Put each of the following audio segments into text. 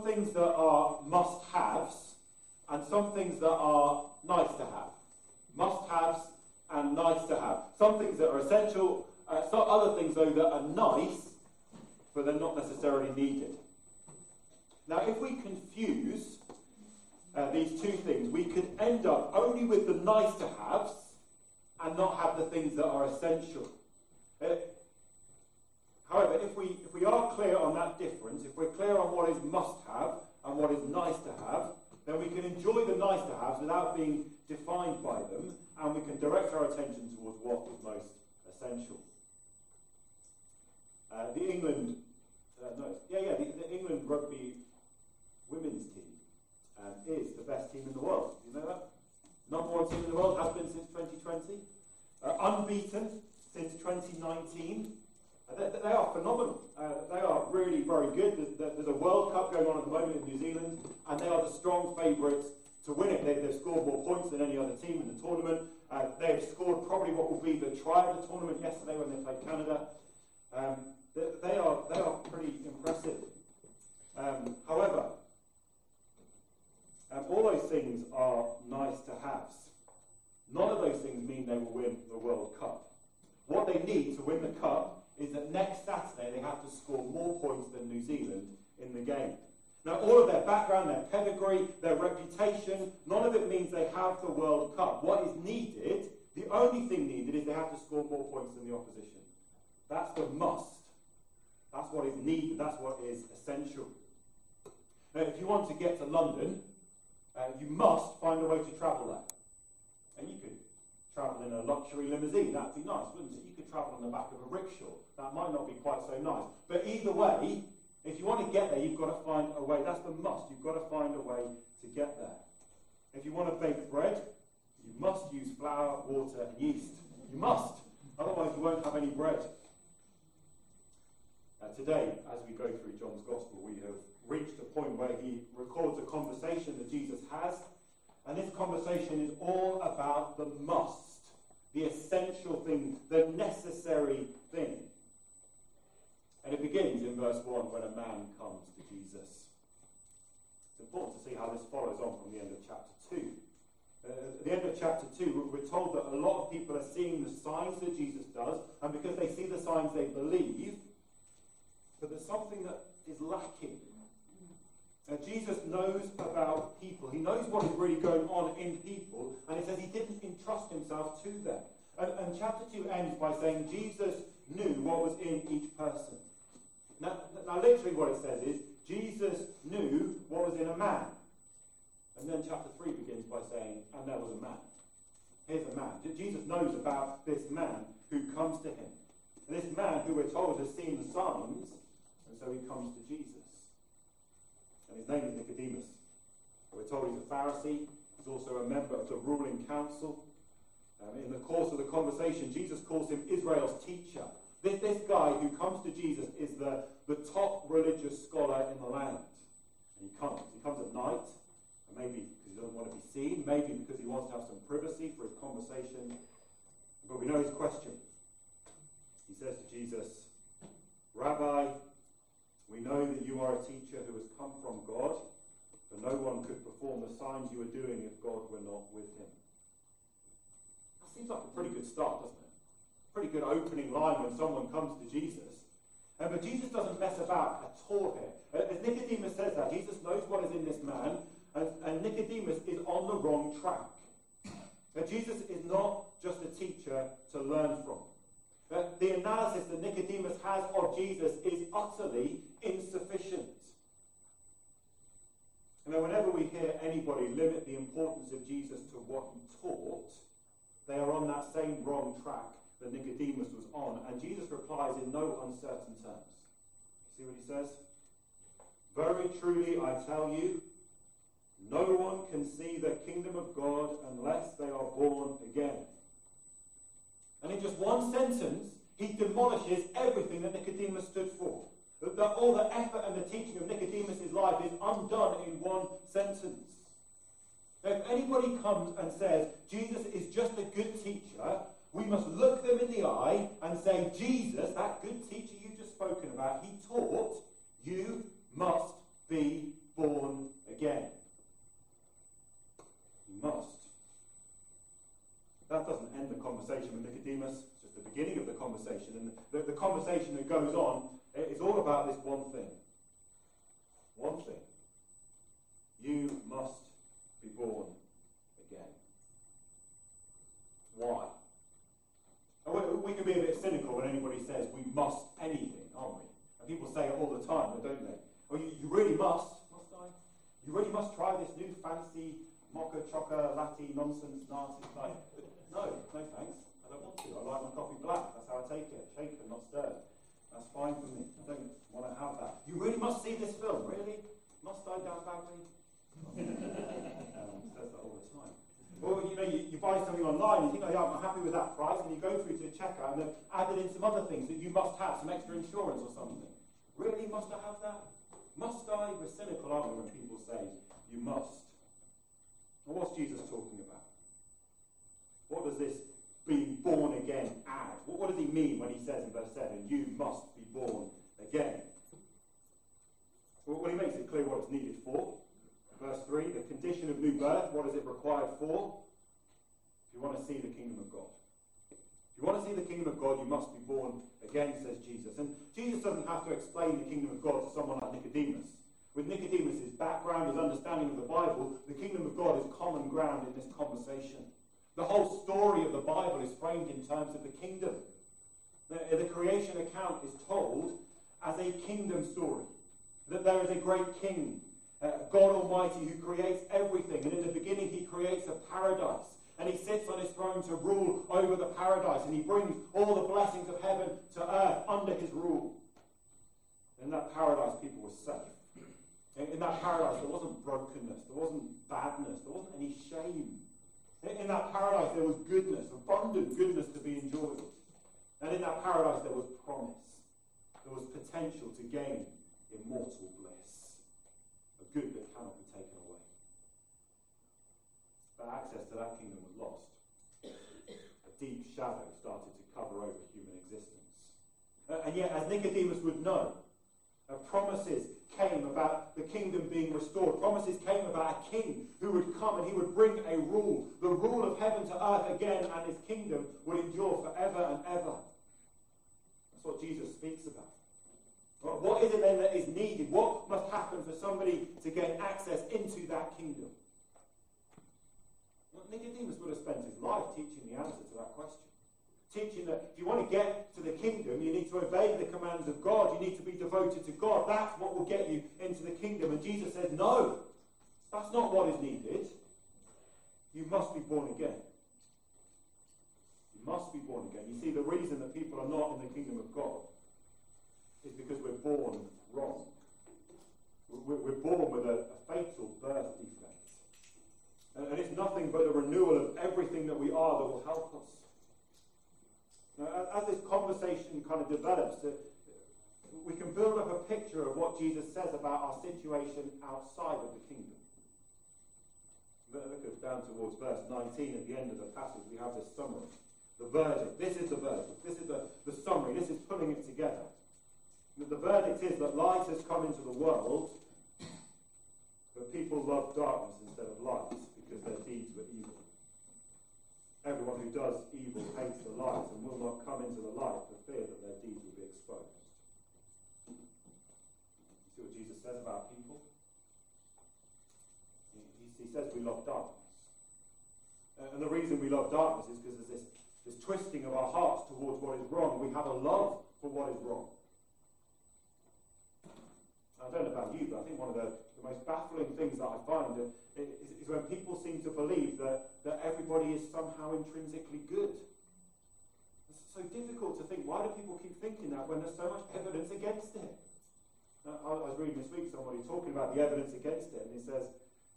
some things that are must haves and some things that are nice to have. Must haves and nice to have. Some things that are essential, uh, some other things, though, that are nice, but they're not necessarily needed. Now, if we confuse uh, these two things, we could end up only with the nice to haves and not have the things that are essential. Uh, however, if we, if we are clear on that difference, if we're clear on what is must have and what is nice to have, then we can enjoy the nice to haves without being defined by them, and we can direct our attention towards what is most essential. Uh, the England, uh, no, yeah, yeah, the, the England rugby women's team um, is the best team in the world. You know that? Number one team in the world has been since 2020, uh, unbeaten since 2019. They, they, are phenomenal. Uh, they are really very good. There's, there's, a World Cup going on at the moment in New Zealand, and they are the strong favourites to win it. They, have scored more points than any other team in the tournament. Uh, they've scored probably what will be the try of the tournament yesterday when they played Canada. Um, they, they, are, they are pretty impressive. Um, however, um, all those things are nice to haves. None of those things mean they will win the World Cup. What they need to win the Cup is that next Saturday they have to score more points than New Zealand in the game. Now, all of their background, their pedigree, their reputation, none of it means they have the World Cup. What is needed, the only thing needed, is they have to score more points than the opposition. That's the must. That's what is needed. That's what is essential. Now, if you want to get to London, uh, you must find a way to travel there. And you could travel in a luxury limousine. That'd be nice, wouldn't it? You could travel on the back of a rickshaw. That might not be quite so nice. But either way, if you want to get there, you've got to find a way. That's the must. You've got to find a way to get there. If you want to bake bread, you must use flour, water, and yeast. You must. Otherwise, you won't have any bread. Uh, today, as we go through John's Gospel, we have reached a point where he records a conversation that Jesus has. And this conversation is all about the must, the essential thing, the necessary thing. And it begins in verse 1 when a man comes to Jesus. It's important to see how this follows on from the end of chapter 2. Uh, at the end of chapter 2, we're told that a lot of people are seeing the signs that Jesus does, and because they see the signs, they believe. But there's something that is lacking. Now, Jesus knows about people. He knows what is really going on in people, and he says he didn't entrust himself to them. And, and chapter 2 ends by saying Jesus knew what was in each person. Now, now, literally, what it says is Jesus knew what was in a man. And then chapter 3 begins by saying, and there was a man. Here's a man. Jesus knows about this man who comes to him. And this man, who we're told has seen the signs, and so he comes to Jesus. And his name is Nicodemus. we're told he's a Pharisee. He's also a member of the ruling council. Um, in the course of the conversation, Jesus calls him Israel's teacher. This, this guy who comes to Jesus is the, the top religious scholar in the land. And he comes. He comes at night, and maybe because he doesn't want to be seen, maybe because he wants to have some privacy for his conversation. But we know his question. He says to Jesus, Rabbi, we know that you are a teacher who has come from God, for no one could perform the signs you are doing if God were not with him. That seems like a pretty good start, doesn't it? Pretty good opening line when someone comes to Jesus. Uh, but Jesus doesn't mess about at all here. Uh, as Nicodemus says that, Jesus knows what is in this man, and, and Nicodemus is on the wrong track. Uh, Jesus is not just a teacher to learn from. Uh, the analysis that Nicodemus has of Jesus is utterly insufficient. You know, whenever we hear anybody limit the importance of Jesus to what he taught, they are on that same wrong track that Nicodemus was on. And Jesus replies in no uncertain terms. See what he says? Very truly I tell you, no one can see the kingdom of God unless they are born again. And in just one sentence, he demolishes everything that Nicodemus stood for. That all the effort and the teaching of Nicodemus' life is undone in one sentence. Now, if anybody comes and says, Jesus is just a good teacher, we must look them in the eye and say, Jesus, that good teacher you've just spoken about, he taught, you must be born again. You must. That doesn't end the conversation with Nicodemus, it's just the beginning of the conversation. And the, the conversation that goes on is all about this one thing. One thing. You must be born again. Why? We, we can be a bit cynical when anybody says we must anything, aren't we? And people say it all the time, don't they? Oh, you, you really must. Must I? You really must try this new fancy mocha chocolate latte nonsense nasty like no, no thanks. I don't want to. I like my coffee black. That's how I take it. Shaken, not stirred. That's fine for me. I don't want to have that. You really must see this film, really? Must I, Dan Bagley? um, says that all the time. Well, you know, you, you, buy something online, you think, oh yeah, I'm happy with that price, and you go through to the checkout, and they've added in some other things that you must have, some extra insurance or something. Really, must I have that? Must I? We're cynical, aren't we, when people say, you must. What's Jesus talking about? What does this being born again add? What, what does he mean when he says in verse 7, you must be born again? Well, he makes it clear what it's needed for. Verse 3, the condition of new birth, what is it required for? If you want to see the kingdom of God. If you want to see the kingdom of God, you must be born again, says Jesus. And Jesus doesn't have to explain the kingdom of God to someone like Nicodemus. With Nicodemus' background, his understanding of the Bible, the kingdom of God is common ground in this conversation. The whole story of the Bible is framed in terms of the kingdom. The, the creation account is told as a kingdom story. That there is a great king uh, God Almighty who creates everything. And in the beginning, he creates a paradise. And he sits on his throne to rule over the paradise. And he brings all the blessings of heaven to earth under his rule. In that paradise, people were safe. In, that paradise, there wasn't brokenness, there wasn't badness, there wasn't any shame. In, that paradise, there was goodness, abundant goodness to be enjoyed. And in that paradise, there was promise. There was potential to gain immortal bliss a good that cannot be taken away. But access to that kingdom was lost. A deep shadow started to cover over human existence. And yet, as Nicodemus would know, uh, promises came about the kingdom being restored. Promises came about a king who would come and he would bring a rule, the rule of heaven to earth again, and his kingdom would endure forever and ever. That's what Jesus speaks about. But What is it then that is needed? What must happen for somebody to gain access into that kingdom? Well, Nicodemus would have spent his life teaching the answer to that question. Teaching that if you want to get to the kingdom, you need to obey the commands of God. You need to be devoted to God. That's what will get you into the kingdom. And Jesus says, no, that's not what is needed. You must be born again. You must be born again. You see, the reason that people are not in the kingdom of God is because we're born wrong. We're, born with a, fatal birth defect. And, it's nothing but a renewal of everything that we are that will help us. Now, as this conversation kind of develops, uh, we can build up a picture of what Jesus says about our situation outside of the kingdom. Look down towards verse 19 at the end of the passage, we have this summary. The verdict. This is the verdict. This is the, the summary. This is pulling it together. The verdict is that light has come into the world, but people love darkness instead of light because their deeds were evil. Everyone who does evil hates the light and will not come into the light for fear that their deeds will be exposed. You see what Jesus says about people? He, he says we love darkness. And the reason we love darkness is because there's this, this twisting of our hearts towards what is wrong. We have a love for what is wrong. I don't know about you, but I think one of the, the most baffling things that I find is, is, when people seem to believe that, that everybody is somehow intrinsically good. It's so difficult to think. Why do people keep thinking that when there's so much evidence against it? Uh, I, was reading this week somebody talking about the evidence against it, and he says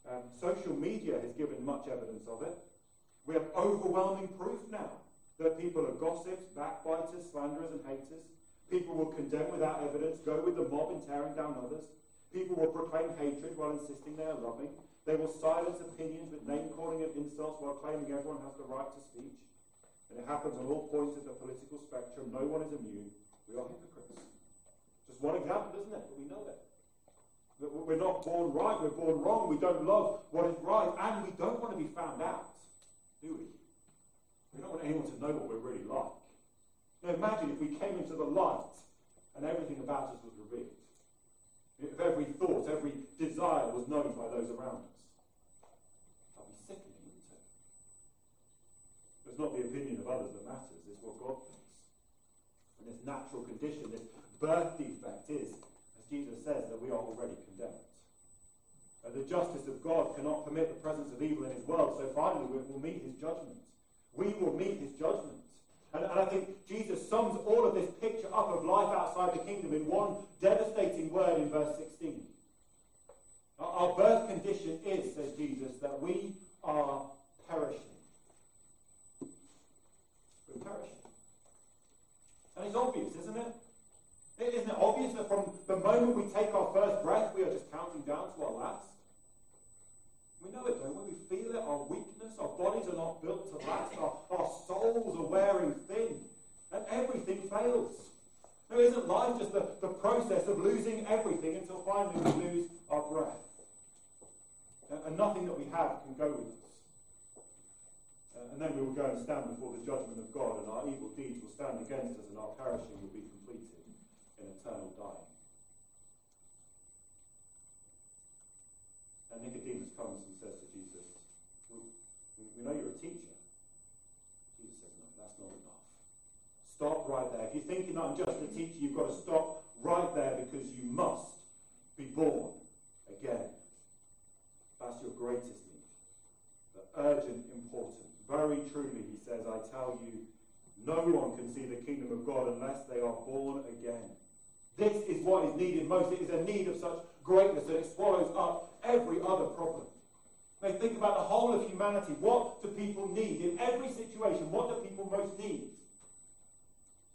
um, social media has given much evidence of it. We have overwhelming proof now that people are gossips, backbiters, slanderers, and haters. People will condemn without evidence, go with the mob in tearing down others. People will proclaim hatred while insisting they are loving. They will silence opinions with name calling and insults while claiming everyone has the right to speech. And it happens on all points of the political spectrum. No one is immune. We are hypocrites. Just one example, isn't it? But we know it. That we're not born right, we're born wrong. We don't love what is right, and we don't want to be found out, do we? We don't want anyone to know what we're really like. Now imagine if we came into the light and everything about us was revealed. If every thought, every desire was known by those around us. That'd be sickening, wouldn't it? It's not the opinion of others that matters, it's what God thinks. And this natural condition, this birth defect is, as Jesus says, that we are already condemned. Uh, the justice of God cannot permit the presence of evil in his world, so finally we will meet his judgment. We will meet his judgment. And, and I think Jesus sums all of this picture up of life outside the kingdom in one devastating word in verse 16. Our, birth condition is, says Jesus, that we are perishing. We're perishing. And it's obvious, isn't it? Isn't it obvious that from the moment we take our first breath, we are just counting down to our last? We know it, don't we? We feel it, our bodies are not built to last, our, our souls are wearing thin, and everything fails. Now, isn't life just the, the process of losing everything until finally we lose our breath? And, and nothing that we have can go with us. Uh, and then we will go and stand before the judgment of God, and our evil deeds will stand against us, and our perishing will be completed in eternal dying. And Nicodemus comes and says to Jesus, we, know you're a teacher. Jesus says, No, that's not enough. Stop right there. If you think you're not just a teacher, you've got to stop right there because you must be born again. That's your greatest need. The urgent, important. Very truly, he says, I tell you, no one can see the kingdom of God unless they are born again. This is what is needed most. It is a need of such greatness that it swallows up every other problem. Think about the whole of humanity. What do people need? In every situation, what do people most need?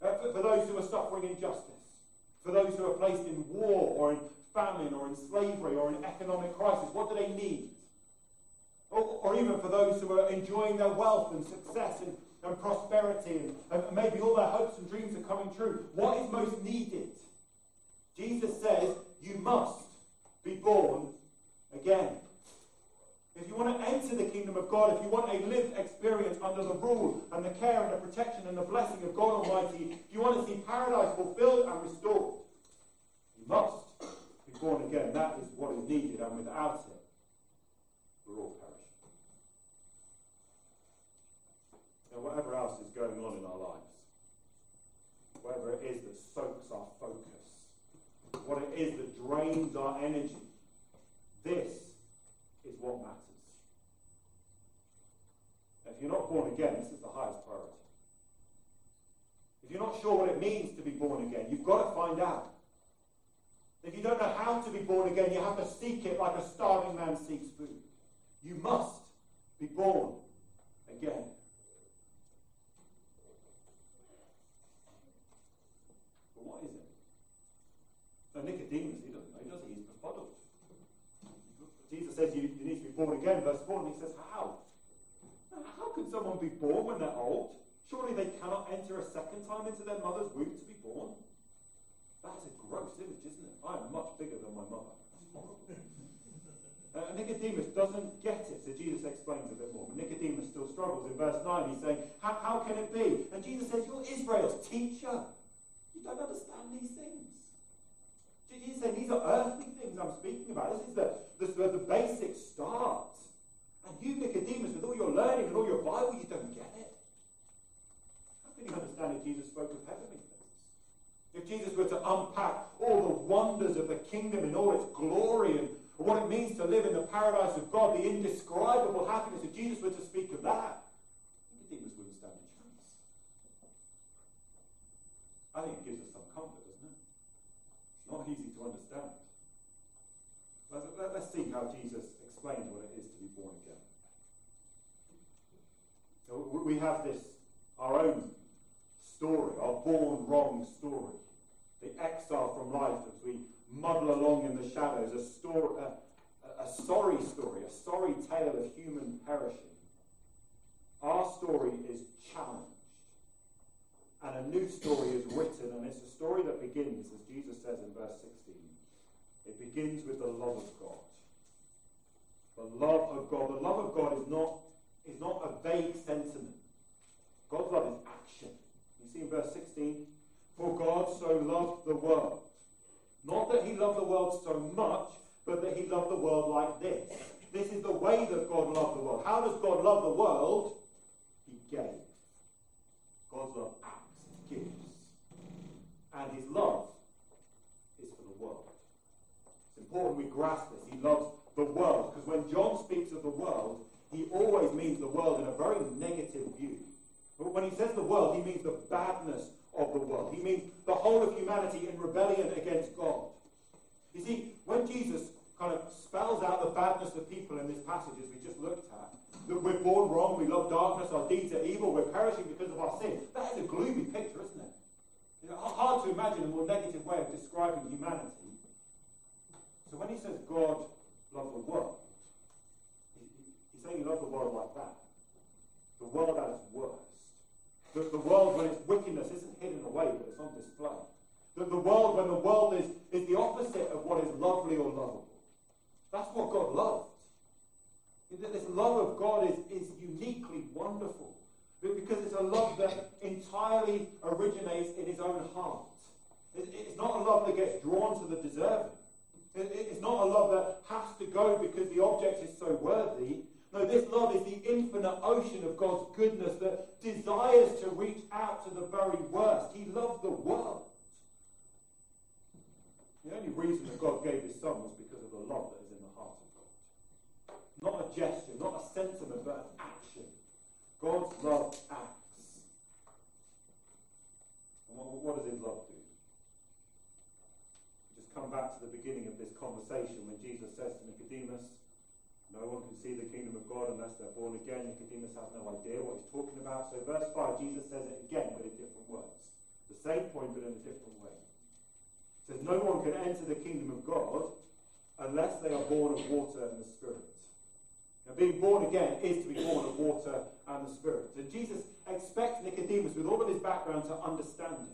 Uh, for, for those who are suffering injustice, for those who are placed in war or in famine or in slavery or in economic crisis, what do they need? Or, or even for those who are enjoying their wealth and success and, and prosperity and, and maybe all their hopes and dreams are coming true. What is most needed? Jesus says, You must be born again. If you want to enter the kingdom of God, if you want a lived experience under the rule and the care and the protection and the blessing of God Almighty, if you want to see paradise fulfilled and restored, you must be born again. That is what is needed, and without it, we're all perishing. Now, whatever else is going on in our lives, whatever it is that soaks our focus, what it is that drains our energy, this is what matters. And If you're not born again, this is the highest priority. If you're not sure what it means to be born again, you've got to find out. If you don't know how to be born again, you have to seek it like a starving man seeks food. You must be born again. But what is it? So Nicodemus, he doesn't know, does he? He's befuddled. Jesus says you, you need to be born again, verse 4, and he says, How? How can someone be born when they're old? Surely they cannot enter a second time into their mother's womb to be born. That's a gross image, isn't it? I am much bigger than my mother. That's horrible. Uh, Nicodemus doesn't get it, so Jesus explains a bit more. But Nicodemus still struggles. In verse 9, he's saying, How can it be? And Jesus says, You're Israel's teacher. You don't understand these things. Jesus said, These are earthly things I'm speaking about. This is the, the, the basic start. And you, Nicodemus, with all your learning and all your Bible, you don't get it. How can you understand if Jesus spoke of heavenly things? If Jesus were to unpack all the wonders of the kingdom in all its glory and what it means to live in the paradise of God, the indescribable happiness, if Jesus were to speak of that, Nicodemus wouldn't stand a chance. I think it gives us some comfort, doesn't it? It's not easy to understand. Let's see how Jesus explains what it is to be born again. So we have this, our own story, our born wrong story. The exile from life as we muddle along in the shadows, a, story, a, a sorry story, a sorry tale of human perishing. Our story is challenged. And a new story is written, and it's a story that begins, as Jesus says in verse 16, it begins with the love of God. The love of God. The love of God is not, is not a vague sentiment. God's love is action. You see in verse 16, for God so loved the world. Not that he loved the world so much, but that he loved the world like this. This is the way that God loved the world. How does God love the world? He gave. God's love And his love is for the world. It's important we grasp this. He loves the world. Because when John speaks of the world, he always means the world in a very negative view. But when he says the world, he means the badness of the world. He means the whole of humanity in rebellion against God. You see, when Jesus kind of spells out the badness of people in this passage, as we just looked at, that we're born wrong, we love darkness, our deeds are evil, we're perishing because of our sin, that is a gloomy picture, isn't it? Know, hard to imagine a more negative way of describing humanity. So when he says God loved the world, he's saying he loved the world like that. The world at its worst. The, the world when its wickedness isn't hidden away, but it's on display. The, the world when the world is, is the opposite of what is lovely or lovable. That's what God loved. This love of God is, is uniquely wonderful because it's a love that entirely originates in his own heart. It's not a love that gets drawn to the deserving. It's not a love that has to go because the object is so worthy. No, this love is the infinite ocean of God's goodness that desires to reach out to the very worst. He loved the world. The only reason that God gave his son was because of the love that is in the heart of God. Not a gesture, not a sentiment, but an action. God's love acts. And what, what does his love do? Just come back to the beginning of this conversation when Jesus says to Nicodemus, no one can see the kingdom of God unless they're born again. Nicodemus has no idea what he's talking about. So, verse 5, Jesus says it again, but in different words. The same point, but in a different way. He says, No one can enter the kingdom of God unless they are born of water and the Spirit. Now, being born again is to be born of water and the Spirit. And Jesus expects Nicodemus, with all of his background, to understand him.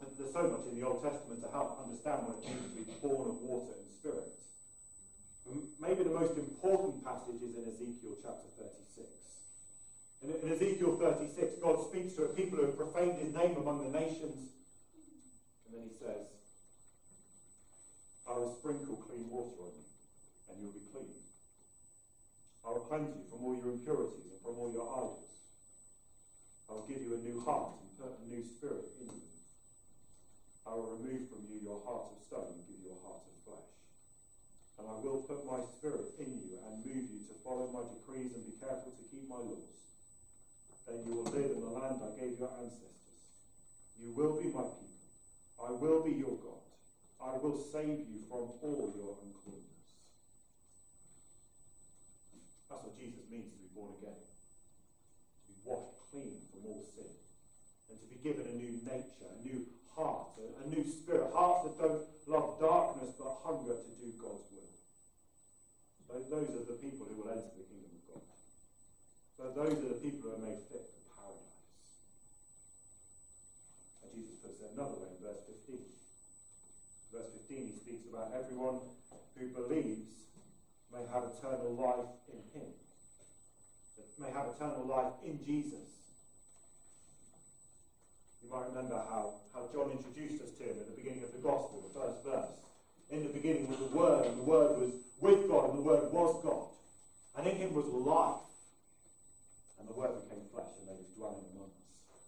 And there's so much in the Old Testament to help understand what it means to be born of water and Spirit. Maybe the most important passage is in Ezekiel chapter 36. In, in Ezekiel 36, God speaks to a people who have profaned his name among the nations. And then he says, I will sprinkle clean water on you, and you'll be clean. I will cleanse you from all your impurities and from all your idols. I will give you a new heart and put a new spirit in you. I will remove from you your heart of stone and give you a heart of flesh and I will put my spirit in you and move you to follow my decrees and be careful to keep my laws. Then you will live in the land I gave your ancestors. You will be my people. I will be your God. I will save you from all your uncleanness. That's what Jesus means to be born again. To be washed clean from all sin. And to be given a new nature, a new heart, a, a new spirit. Hearts that don't love darkness but hunger to do God's will. Those are the people who will enter the kingdom of God. But those are the people who are made fit for paradise. And Jesus puts it another way in verse 15. Verse 15, he speaks about everyone who believes may have eternal life in him. May have eternal life in Jesus. You might remember how, how John introduced us to him at the beginning of the Gospel, the first verse. In the beginning was the Word, and the Word was with God, and the Word was God. And in him was life. And the Word became flesh and made his dwelling among us.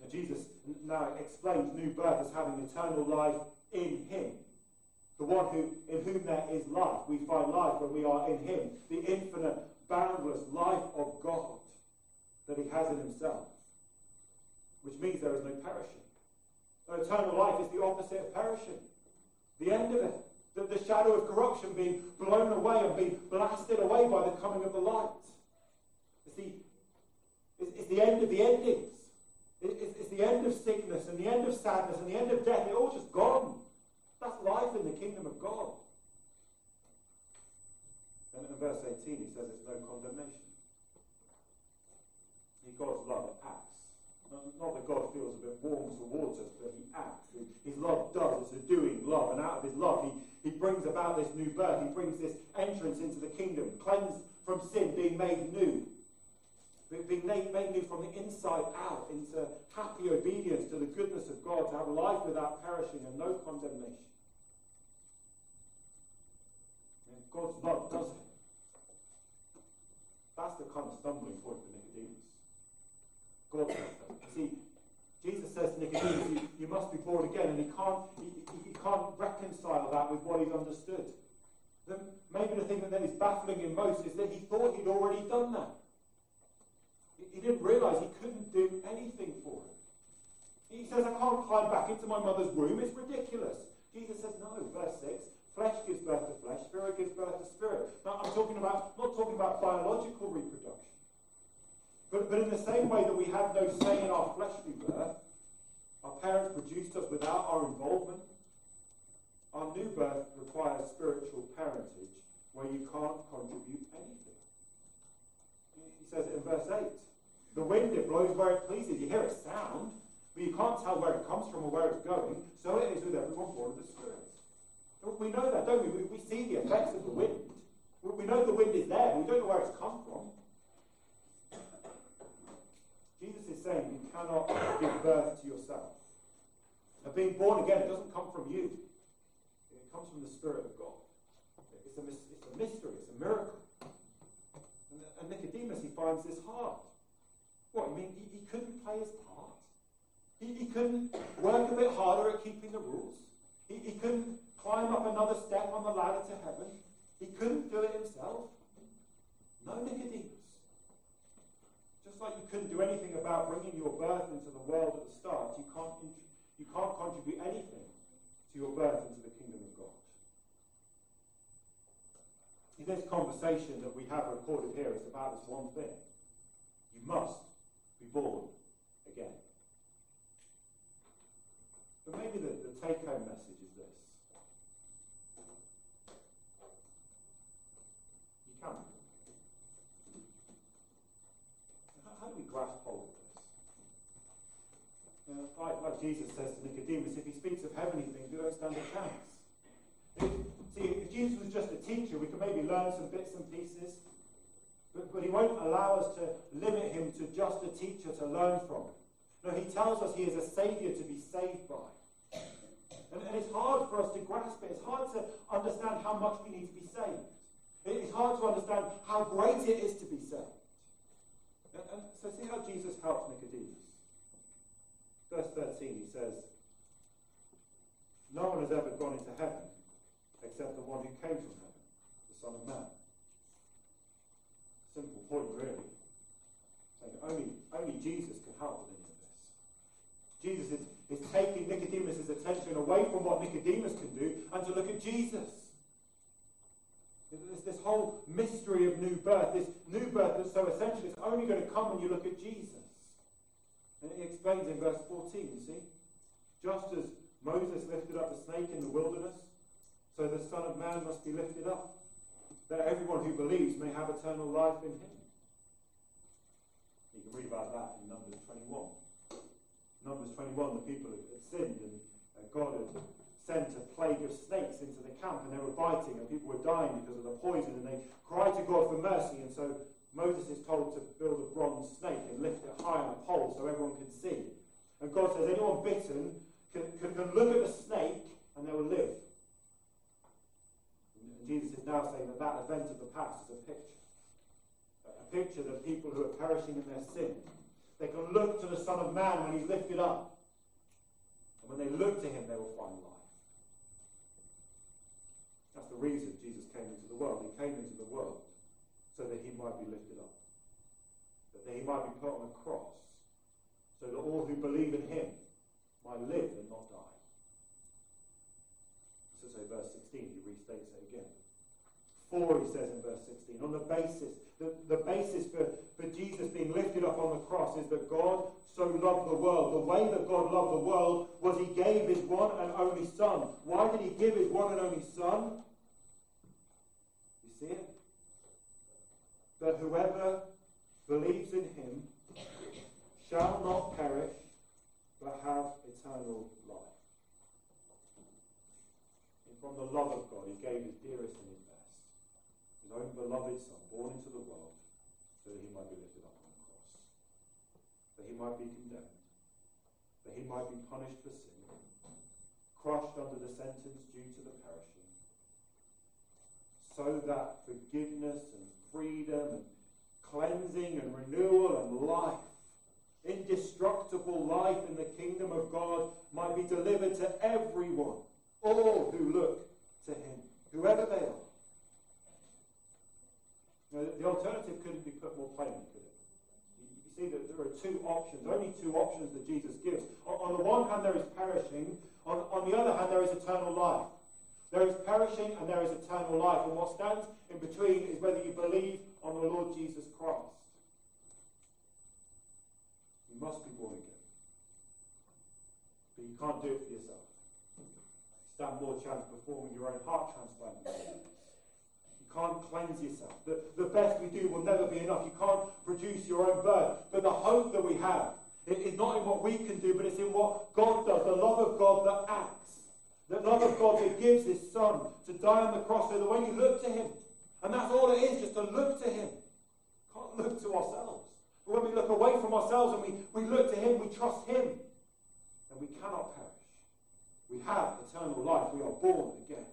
Now, Jesus now explains new birth as having eternal life in him. The one who, in whom there is life. We find life when we are in him. The infinite, boundless life of God that he has in himself. Which means there is no perishing. So eternal life is the opposite of perishing. The end of it the, the shadow of corruption being blown away and being blasted away by the coming of the light. It's the, it's, it's the end of the endings. It, it's, it's the end of sickness and the end of sadness and the end of death. They're all just gone. That's life in the kingdom of God. And in verse 18, he says it's no condemnation. He God's love acts not that God feels a bit warm towards us, but he acts. His love does. It's a doing love. And out of his love, he, he brings about this new birth. He brings this entrance into the kingdom, cleansed from sin, being made new. being made, made new from the inside out into happy obedience to the goodness of God, to have life without perishing and no condemnation. God's love does it. That's the kind of stumbling point for Nicodemus. God, see, Jesus says to Nicodemus, you, you, must be born again, and he can't, he, he can't reconcile that with what he's understood. Then maybe the thing that is baffling him most is that he thought he'd already done that. He didn't realize he couldn't do anything for him. He says, I can't climb back into my mother's womb. It's ridiculous. Jesus says, no, verse 6. Flesh gives birth to flesh, spirit gives birth to spirit. Now, I'm talking about, not talking about biological reproduction. But, but in the same way that we have no say in our fleshly birth, our parents produced us without our involvement. Our new birth requires spiritual parentage where you can't contribute anything. He says it in verse 8. The wind, it blows where it pleases. You hear it sound, but you can't tell where it comes from or where it's going. So it is with everyone born of the Spirit. We know that, don't we? We, see the effects of the wind. We know the wind is there, but we don't know where it's come from. Jesus is saying you cannot give birth to yourself. Now, being born again, it doesn't come from you. It comes from the Spirit of God. It's a, it's a mystery, it's a miracle. And, and Nicodemus, he finds this hard. What, you mean he, he couldn't play his part? He, he couldn't work a bit harder at keeping the rules? He, he couldn't climb up another step on the ladder to heaven? He couldn't do it himself? No, Nicodemus. Just like you couldn't do anything about bringing your birth into the world at the start, you can't, you can't contribute anything to your birth into the kingdom of God. In this conversation that we have recorded here is about this one thing. You must be born again. But maybe the, the take home message is this you can. How, how do we grasp hold of this? Like, like Jesus says to Nicodemus, if he speaks of heavenly things, we don't stand a chance. If, see, if Jesus was just a teacher, we could maybe learn some bits and pieces. But, but he won't allow us to limit him to just a teacher to learn from. No, he tells us he is a saviour to be saved by. And, and, it's hard for us to grasp it. It's hard to understand how much we need to be saved. It's hard to understand how great it is to be saved. And, and so see how Jesus helps Nicodemus. Verse 13, he says, No one has ever gone into heaven except the one who came from heaven, the Son of Man simple point, really. Saying only, only Jesus can help with any of this. Jesus is, is taking Nicodemus' attention away from what Nicodemus can do and to look at Jesus. This whole mystery of new birth, this new birth that's so essential, it's only going to come when you look at Jesus. And he explains in verse 14, you see? Just as Moses lifted up the snake in the wilderness, so the Son of Man must be lifted up that everyone who believes may have eternal life in him. You can read about that in Numbers 21. Numbers 21, the people had sinned and God had sent a plague of snakes into the camp and they were biting and people were dying because of the poison and they cried to God for mercy and so Moses is told to build a bronze snake and lift it high on a pole so everyone can see. And God says anyone bitten can, can, can look at the snake and they will live. Jesus is now saying that that event of the past is a picture. A picture that people who are perishing in their sin, they can look to the Son of Man when he's lifted up. And when they look to him, they will find life. That's the reason Jesus came into the world. He came into the world so that he might be lifted up. That he might be put on a cross. So that all who believe in him might live and not die to say verse 16, he restates it again. For, he says in verse 16, on the basis, the, the basis for, for Jesus being lifted up on the cross is that God so loved the world. The way that God loved the world was he gave his one and only Son. Why did he give his one and only Son? You see it? That whoever believes in him shall not perish, but have eternal life And from the love of God, he gave his dearest and his best, his own beloved Son, born into the world, so that he might be lifted up on the cross. that he might be condemned, that he might be punished for sin, crushed under the sentence due to the perishing, so that forgiveness and freedom and cleansing and renewal and life, indestructible life in the kingdom of God, might be delivered to everyone, all who look to him, whoever they are. Now, the alternative couldn't be put more plainly, could it? You, see that there are two options, only two options that Jesus gives. On, on the one hand, there is perishing. On, on the other hand, there is eternal life. There is perishing and there is eternal life. And what stands in between is whether you believe on the Lord Jesus Christ. You must be born again. But you can't do it for yourself. You stand more chance performing your own heart transplant can't cleanse yourself. The, the best we do will never be enough. You can't produce your own birth. But the hope that we have is not in what we can do, but it's in what God does. The love of God that acts. The love of God that gives his son to die on the cross so that when you look to him, and that's all it is, just to look to him. Can't look to ourselves. But when we look away from ourselves and we, we look to him, we trust him, and we cannot perish. We have eternal life. We are born again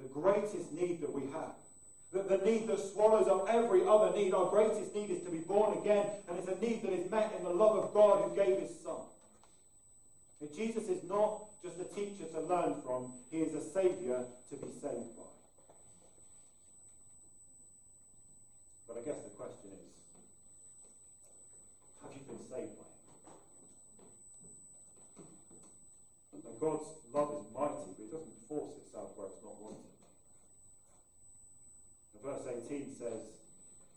the greatest need that we have. The, the need that swallows up every other need. Our greatest need is to be born again, and it's a need that is met in the love of God who gave his Son. And Jesus is not just a teacher to learn from, he is a Saviour to be saved by. But I guess the question is have you been saved by And God's love is mighty, but it doesn't force itself where it's not wanted. And verse 18 says,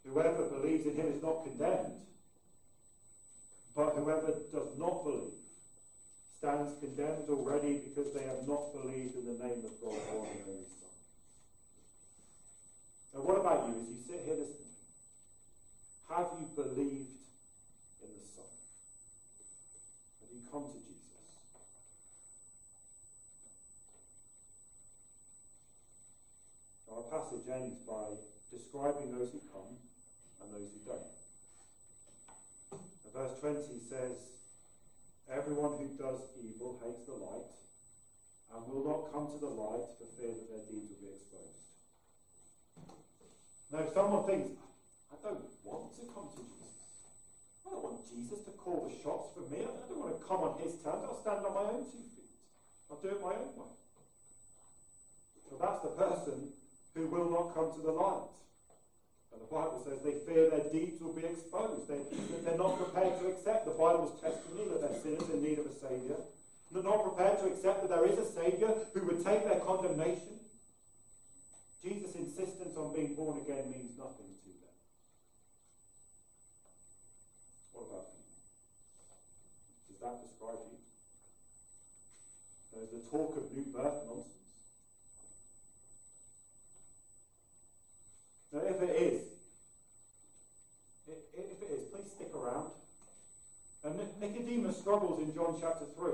Whoever believes in him is not condemned, but whoever does not believe stands condemned already because they have not believed in the name of God's one and only Son. Now, what about you as you sit here listening? Have you believed in the Son? Have you come to Jesus? Our passage ends by describing those who come and those who don't. Verse 20 says, Everyone who does evil hates the light and will not come to the light for fear that their deeds will be exposed. Now, if someone thinks, I don't want to come to Jesus. I don't want Jesus to call the shots for me. I don't want to come on his terms. I'll stand on my own two feet. I'll do it my own way. So that's the person who will not come to the light. And the Bible says they fear their deeds will be exposed. They, they're not prepared to accept the Bible's testimony that they're sinners in need of a Saviour. They're not prepared to accept that there is a Saviour who would take their condemnation. Jesus' insistence on being born again means nothing to them. What about you? Does that describe you? There's the talk of new birth nonsense. If it is, if it is, please stick around. And Nicodemus struggles in John chapter 3.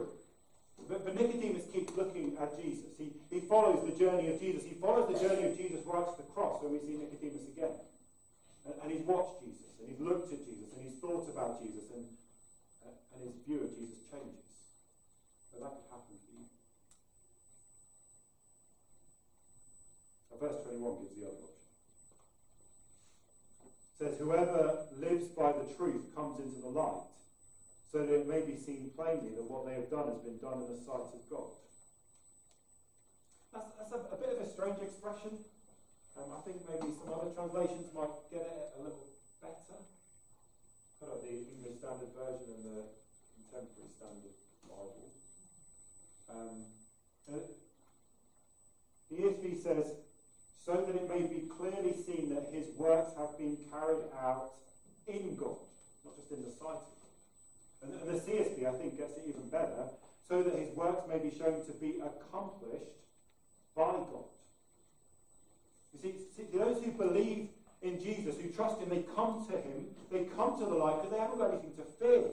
But, but Nicodemus keeps looking at Jesus. He, he follows the journey of Jesus. He follows the journey of Jesus right to the cross when we see Nicodemus again. And, and he's watched Jesus, and he's looked at Jesus, and he's thought about Jesus, and, uh, and his view of Jesus changes. So that could happen for you. Now, verse 21 gives the other option says, Whoever lives by the truth comes into the light, so that it may be seen plainly that what they have done has been done in the sight of God. That's, that's a, a bit of a strange expression. Um, I think maybe some other translations might get it a little better. Put up the English Standard Version and the Contemporary Standard Bible. Um, uh, the ESV says, so that it may be clearly seen that his works have been carried out in God, not just in the sight of God. And, and the CSB, I think, gets it even better, so that his works may be shown to be accomplished by God. You see, see, those who believe in Jesus, who trust him, they come to him, they come to the light because they haven't got anything to fear.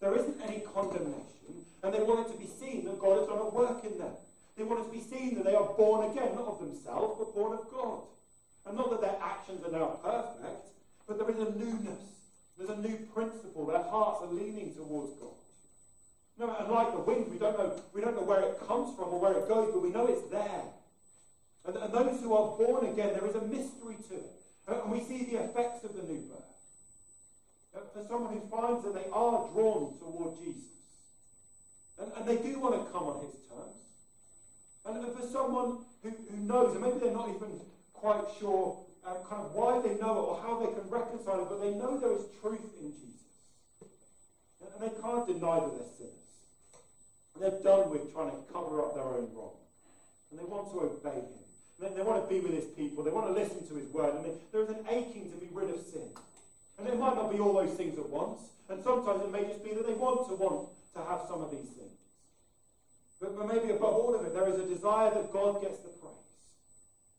There isn't any condemnation, and they want it to be seen that God has done a work in them. They want it to be seen that they are born again, not of themselves, but born of God. And not that their actions are now perfect, but there is a newness. There's a new principle. Their hearts are leaning towards God. No, and like the wind, we don't know, we don't know where it comes from or where it goes, but we know it's there. And, and those who are born again, there is a mystery to it. And we see the effects of the new birth. Uh, for someone who finds that they are drawn toward Jesus. And, and they do want to come on his terms. And, for someone who, who knows, and maybe they're not even quite sure um, kind of why they know it or how they can reconcile it, but they know there is truth in Jesus. And, they can't deny that they're sinners. And they're done with trying to cover up their own wrong. And they want to obey him. They, they want to be with his people. They want to listen to his word. And they, there is an aching to be rid of sin. And it might not be all those things at once. And sometimes it may just be that they want to want to have some of these things. But, maybe above all of it, there is a desire that God gets the praise.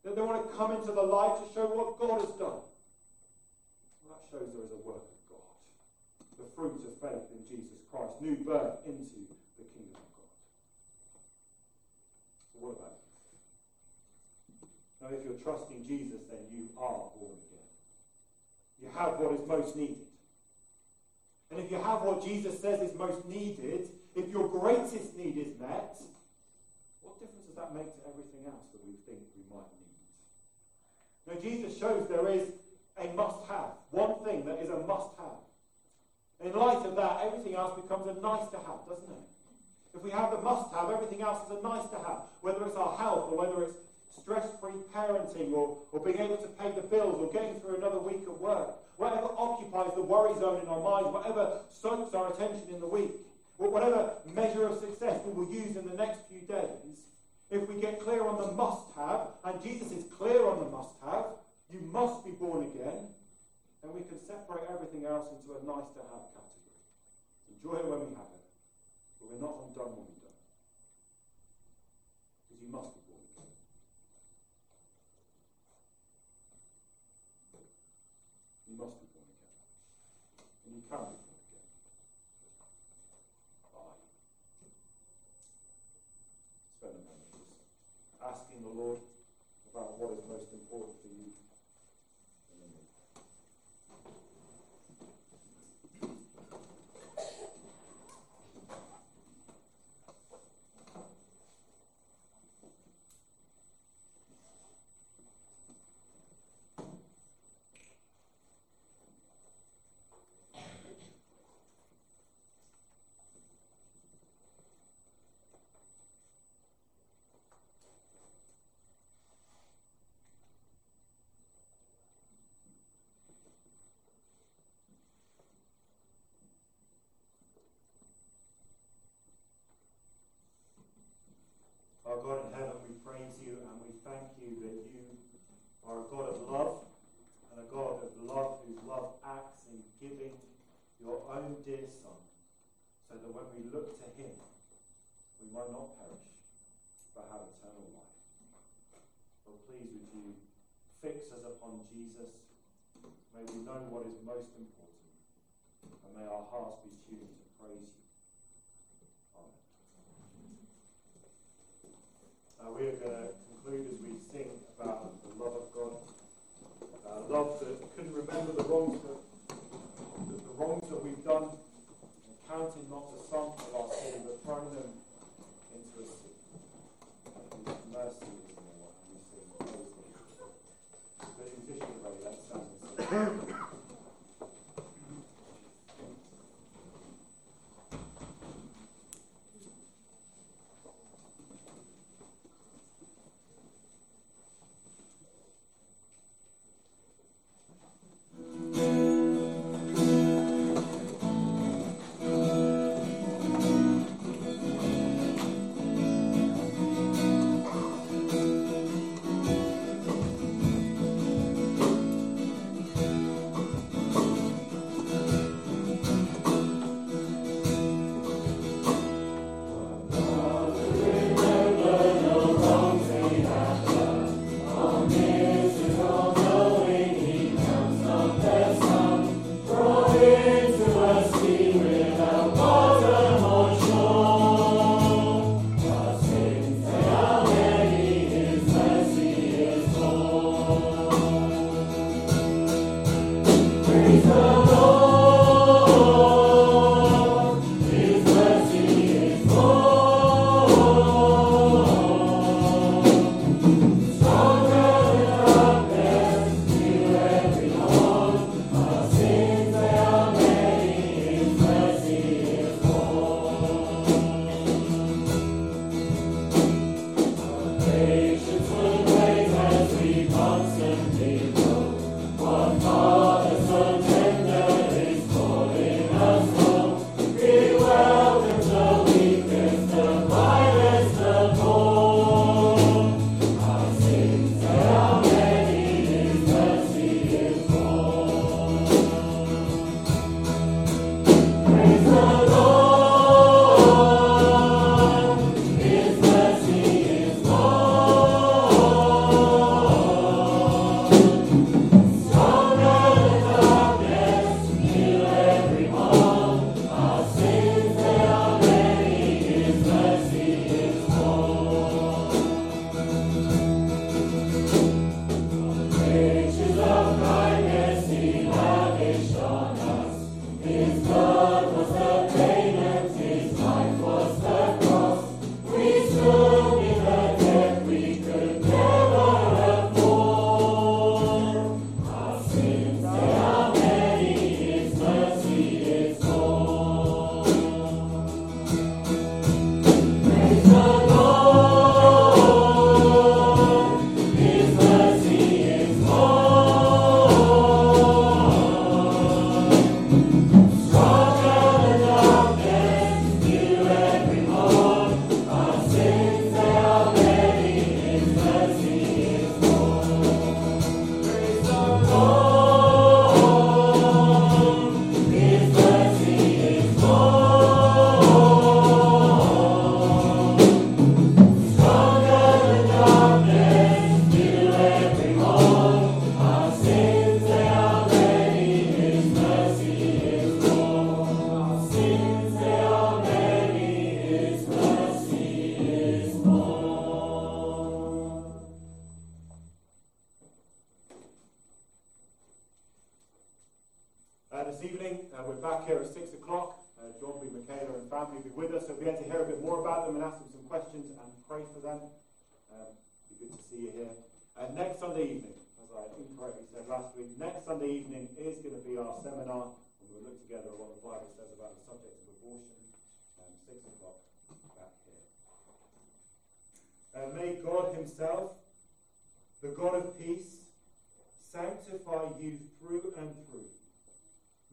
That they want to come into the light to show what God has done. Well, that shows there is a work of God. The fruit of faith in Jesus Christ, new birth into the kingdom of God. So what about? Now, if you're trusting Jesus, then you are born again. You have what is most needed. And if you have what Jesus says is most needed, if your greatest need is met, what difference does that make to everything else that we think we might need? Now, Jesus shows there is a must have, one thing that is a must have. In light of that, everything else becomes a nice to have, doesn't it? If we have the must have, everything else is a nice to have, whether it's our health or whether it's stress free parenting or, or being able to pay the bills or getting through another week at work. Whatever occupies the worry zone in our minds, whatever soaks our attention in the week, whatever measure of success we will use in the next few days, if we get clear on the must have, and Jesus is clear on the must have, you must be born again, then we can separate everything else into a nice to have category. Enjoy it when we have it, but we're not undone when we don't. Because you must be born again. You must be born again. And you can be born again. By spend a moment just asking the Lord about what is most important for you. And then we'll pray. Our God in heaven, we praise you and we thank you that you are a God of love and a God of love whose love acts in giving your own dear Son, so that when we look to him, we might not perish, but have eternal life. Lord, please would you fix us upon Jesus. May we know what is most important, and may our hearts be tuned to praise you. Amen. We are going to conclude as we sing about the love of God. Uh, love that couldn't remember the questions and pray for them. Um, be good to see you here. And next Sunday evening, as I incorrectly said last week, next Sunday evening is going to be our seminar, and we'll look together at what the Bible says about the subject of abortion. Um, 6 o'clock, back here. Uh, may God Himself, the God of peace, sanctify you through and through.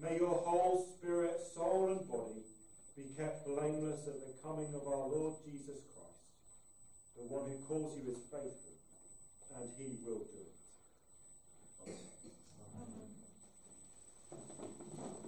May your whole spirit, soul, and body be kept blameless at the coming of our Lord Jesus Christ. The one who calls you is faithful, and he will do it. Amen.